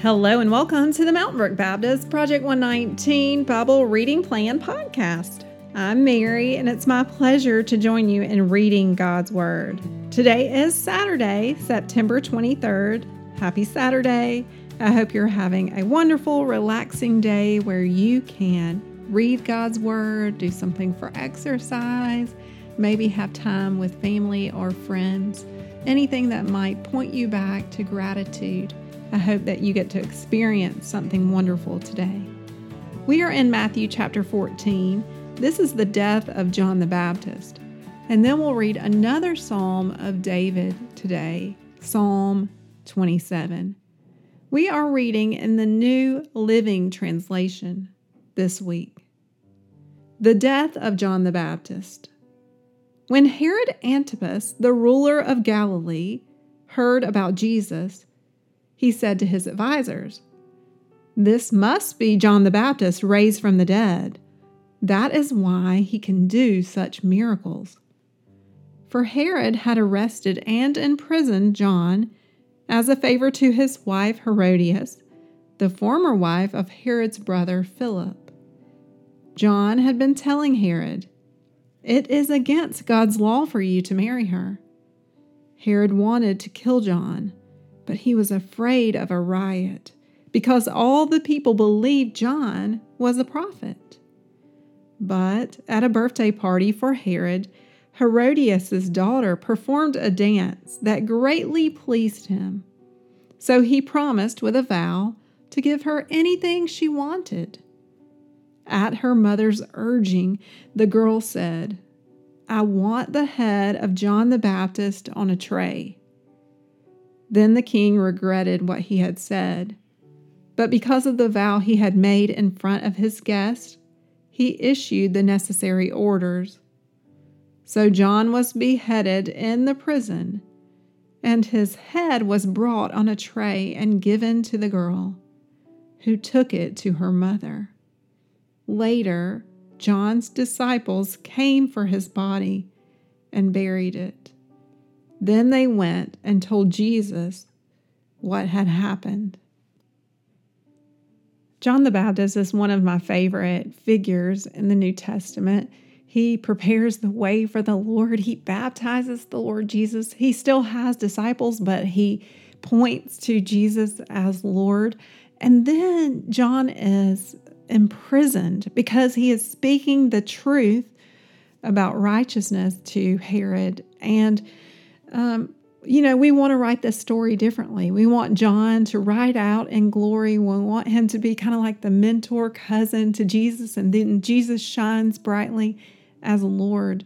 Hello and welcome to the Mountain Brook Baptist Project 119 Bible Reading Plan podcast. I'm Mary, and it's my pleasure to join you in reading God's Word. Today is Saturday, September 23rd. Happy Saturday. I hope you're having a wonderful, relaxing day where you can read God's Word, do something for exercise, maybe have time with family or friends, anything that might point you back to gratitude I hope that you get to experience something wonderful today. We are in Matthew chapter 14. This is the death of John the Baptist. And then we'll read another psalm of David today, Psalm 27. We are reading in the New Living Translation this week. The death of John the Baptist. When Herod Antipas, the ruler of Galilee, heard about Jesus, he said to his advisers, This must be John the Baptist raised from the dead. That is why he can do such miracles. For Herod had arrested and imprisoned John as a favor to his wife Herodias, the former wife of Herod's brother Philip. John had been telling Herod, It is against God's law for you to marry her. Herod wanted to kill John but he was afraid of a riot because all the people believed John was a prophet. But at a birthday party for Herod, Herodias' daughter performed a dance that greatly pleased him. So he promised with a vow to give her anything she wanted. At her mother's urging, the girl said, I want the head of John the Baptist on a tray. Then the king regretted what he had said. But because of the vow he had made in front of his guests, he issued the necessary orders. So John was beheaded in the prison, and his head was brought on a tray and given to the girl, who took it to her mother. Later, John's disciples came for his body and buried it. Then they went and told Jesus what had happened. John the Baptist is one of my favorite figures in the New Testament. He prepares the way for the Lord. He baptizes the Lord Jesus. He still has disciples, but he points to Jesus as Lord. And then John is imprisoned because he is speaking the truth about righteousness to Herod. And um, you know, we want to write this story differently. We want John to ride out in glory. We want him to be kind of like the mentor cousin to Jesus, and then Jesus shines brightly as Lord.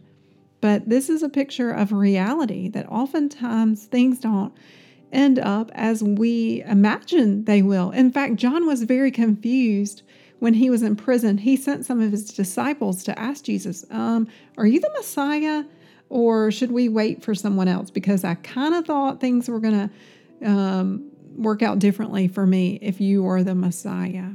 But this is a picture of reality that oftentimes things don't end up as we imagine they will. In fact, John was very confused when he was in prison. He sent some of his disciples to ask Jesus, um, Are you the Messiah? Or should we wait for someone else? Because I kind of thought things were going to um, work out differently for me if you were the Messiah.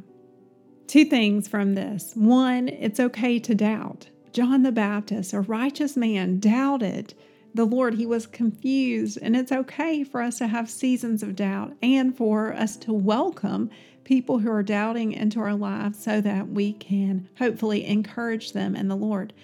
Two things from this. One, it's okay to doubt. John the Baptist, a righteous man, doubted the Lord. He was confused, and it's okay for us to have seasons of doubt and for us to welcome people who are doubting into our lives so that we can hopefully encourage them in the Lord.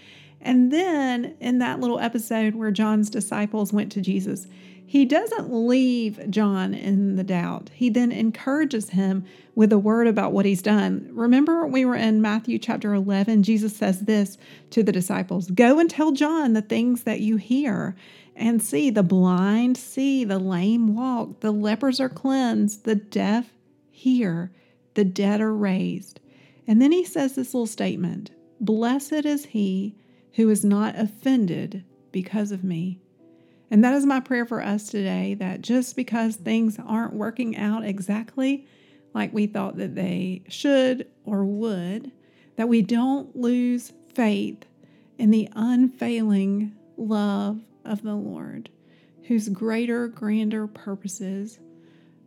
And then in that little episode where John's disciples went to Jesus, he doesn't leave John in the doubt. He then encourages him with a word about what he's done. Remember, we were in Matthew chapter 11. Jesus says this to the disciples Go and tell John the things that you hear and see. The blind see, the lame walk, the lepers are cleansed, the deaf hear, the dead are raised. And then he says this little statement Blessed is he who is not offended because of me. And that is my prayer for us today that just because things aren't working out exactly like we thought that they should or would, that we don't lose faith in the unfailing love of the Lord, whose greater, grander purposes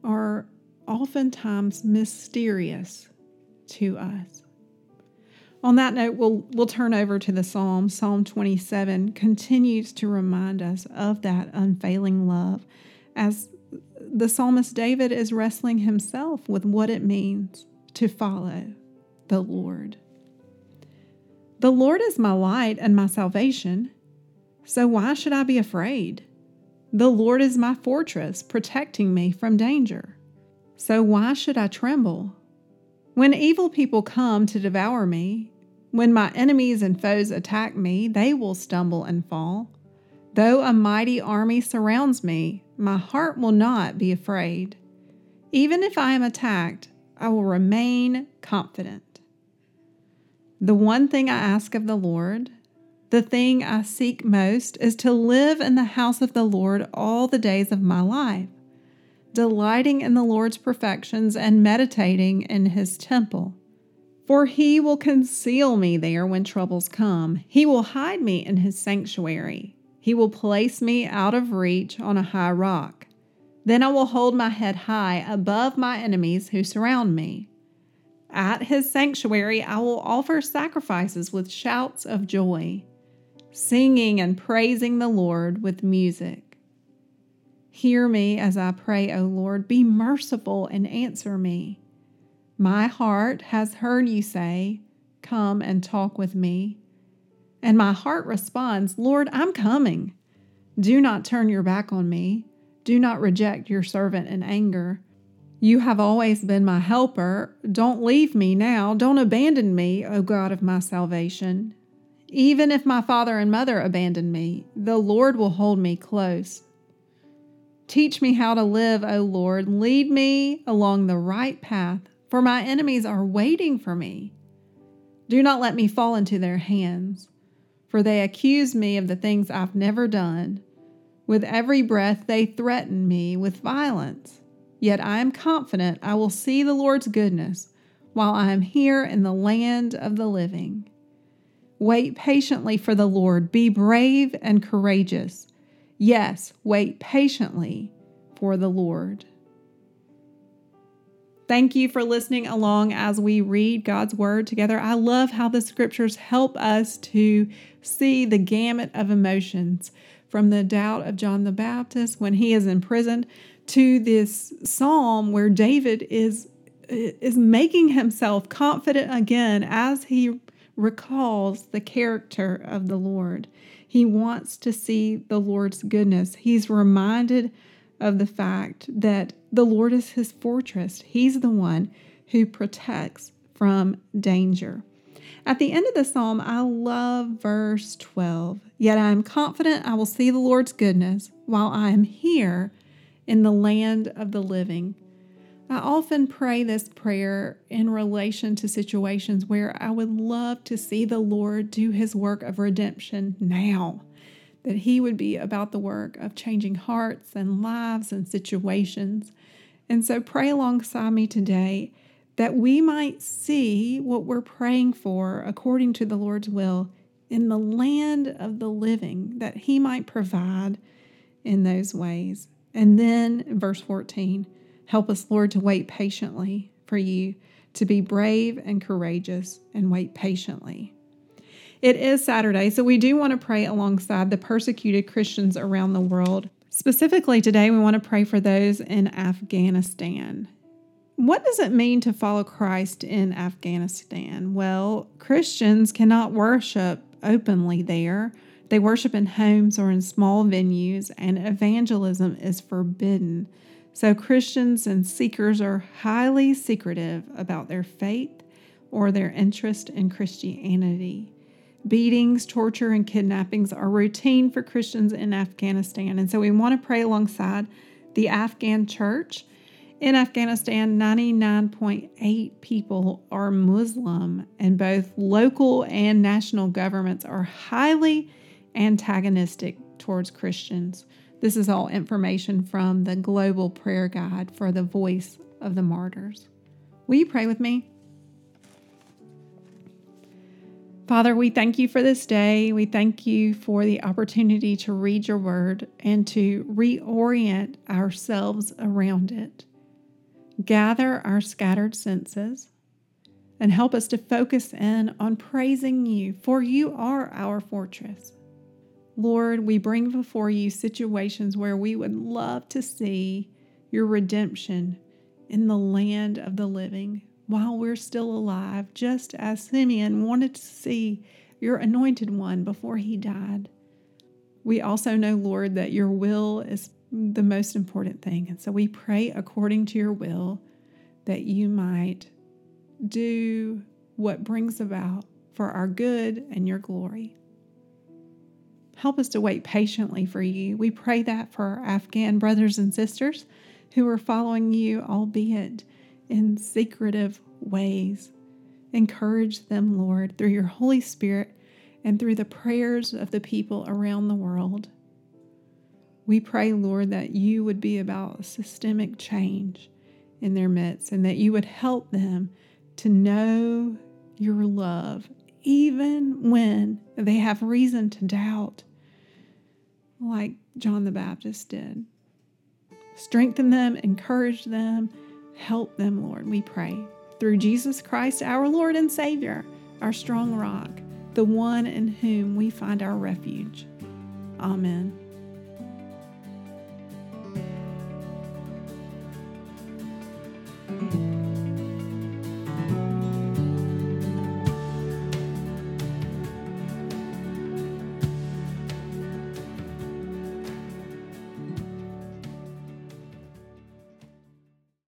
are oftentimes mysterious to us. On that note, we'll we'll turn over to the Psalm. Psalm 27 continues to remind us of that unfailing love as the psalmist David is wrestling himself with what it means to follow the Lord. The Lord is my light and my salvation, so why should I be afraid? The Lord is my fortress, protecting me from danger. So why should I tremble? When evil people come to devour me, when my enemies and foes attack me, they will stumble and fall. Though a mighty army surrounds me, my heart will not be afraid. Even if I am attacked, I will remain confident. The one thing I ask of the Lord, the thing I seek most, is to live in the house of the Lord all the days of my life, delighting in the Lord's perfections and meditating in his temple. For he will conceal me there when troubles come, he will hide me in his sanctuary. He will place me out of reach on a high rock. Then I will hold my head high above my enemies who surround me. At his sanctuary, I will offer sacrifices with shouts of joy, singing and praising the Lord with music. Hear me as I pray, O Lord. Be merciful and answer me. My heart has heard you say, Come and talk with me. And my heart responds, Lord, I'm coming. Do not turn your back on me. Do not reject your servant in anger. You have always been my helper. Don't leave me now. Don't abandon me, O God of my salvation. Even if my father and mother abandon me, the Lord will hold me close. Teach me how to live, O Lord. Lead me along the right path, for my enemies are waiting for me. Do not let me fall into their hands for they accuse me of the things I've never done. With every breath, they threaten me with violence. Yet I am confident I will see the Lord's goodness while I am here in the land of the living. Wait patiently for the Lord. Be brave and courageous. Yes, wait patiently for the Lord. Thank you for listening along as we read God's Word together. I love how the scriptures help us to see the gamut of emotions from the doubt of John the Baptist when he is imprisoned to this psalm where David is is making himself confident again as he recalls the character of the Lord. He wants to see the Lord's goodness. He's reminded of the fact that the Lord is his fortress. He's the one who protects from danger. At the end of the psalm, I love verse 12. Yet I am confident I will see the Lord's goodness while I am here in the land of the living. I often pray this prayer in relation to situations where I would love to see the Lord do his work of redemption now that He would be about the work of changing hearts and lives and situations. And so pray alongside me today that we might see what we're praying for according to the Lord's will in the land of the living, that He might provide in those ways. And then, verse 14, help us, Lord, to wait patiently for you, to be brave and courageous, and wait patiently it is Saturday, so we do want to pray alongside the persecuted Christians around the world. Specifically, today we want to pray for those in Afghanistan. What does it mean to follow Christ in Afghanistan? Well, Christians cannot worship openly there. They worship in homes or in small venues, and evangelism is forbidden. So, Christians and seekers are highly secretive about their faith or their interest in Christianity. Beatings, torture, and kidnappings are routine for Christians in Afghanistan. And so we want to pray alongside the Afghan church. In Afghanistan, 99.8 people are Muslim, and both local and national governments are highly antagonistic towards Christians. This is all information from the Global Prayer Guide for the Voice of the Martyrs. Will you pray with me? Father, we thank you for this day. We thank you for the opportunity to read your word and to reorient ourselves around it. Gather our scattered senses and help us to focus in on praising you, for you are our fortress. Lord, we bring before you situations where we would love to see your redemption in the land of the living while we're still alive, just as Simeon wanted to see your anointed one before he died. We also know, Lord, that your will is the most important thing. And so we pray according to your will that you might do what brings about for our good and your glory. Help us to wait patiently for you. We pray that for our Afghan brothers and sisters who are following you, albeit in secretive ways. Encourage them, Lord, through your Holy Spirit and through the prayers of the people around the world. We pray, Lord, that you would be about systemic change in their midst and that you would help them to know your love, even when they have reason to doubt, like John the Baptist did. Strengthen them, encourage them, help them, Lord, we pray. Through Jesus Christ, our Lord and Savior, our strong rock, the one in whom we find our refuge. Amen.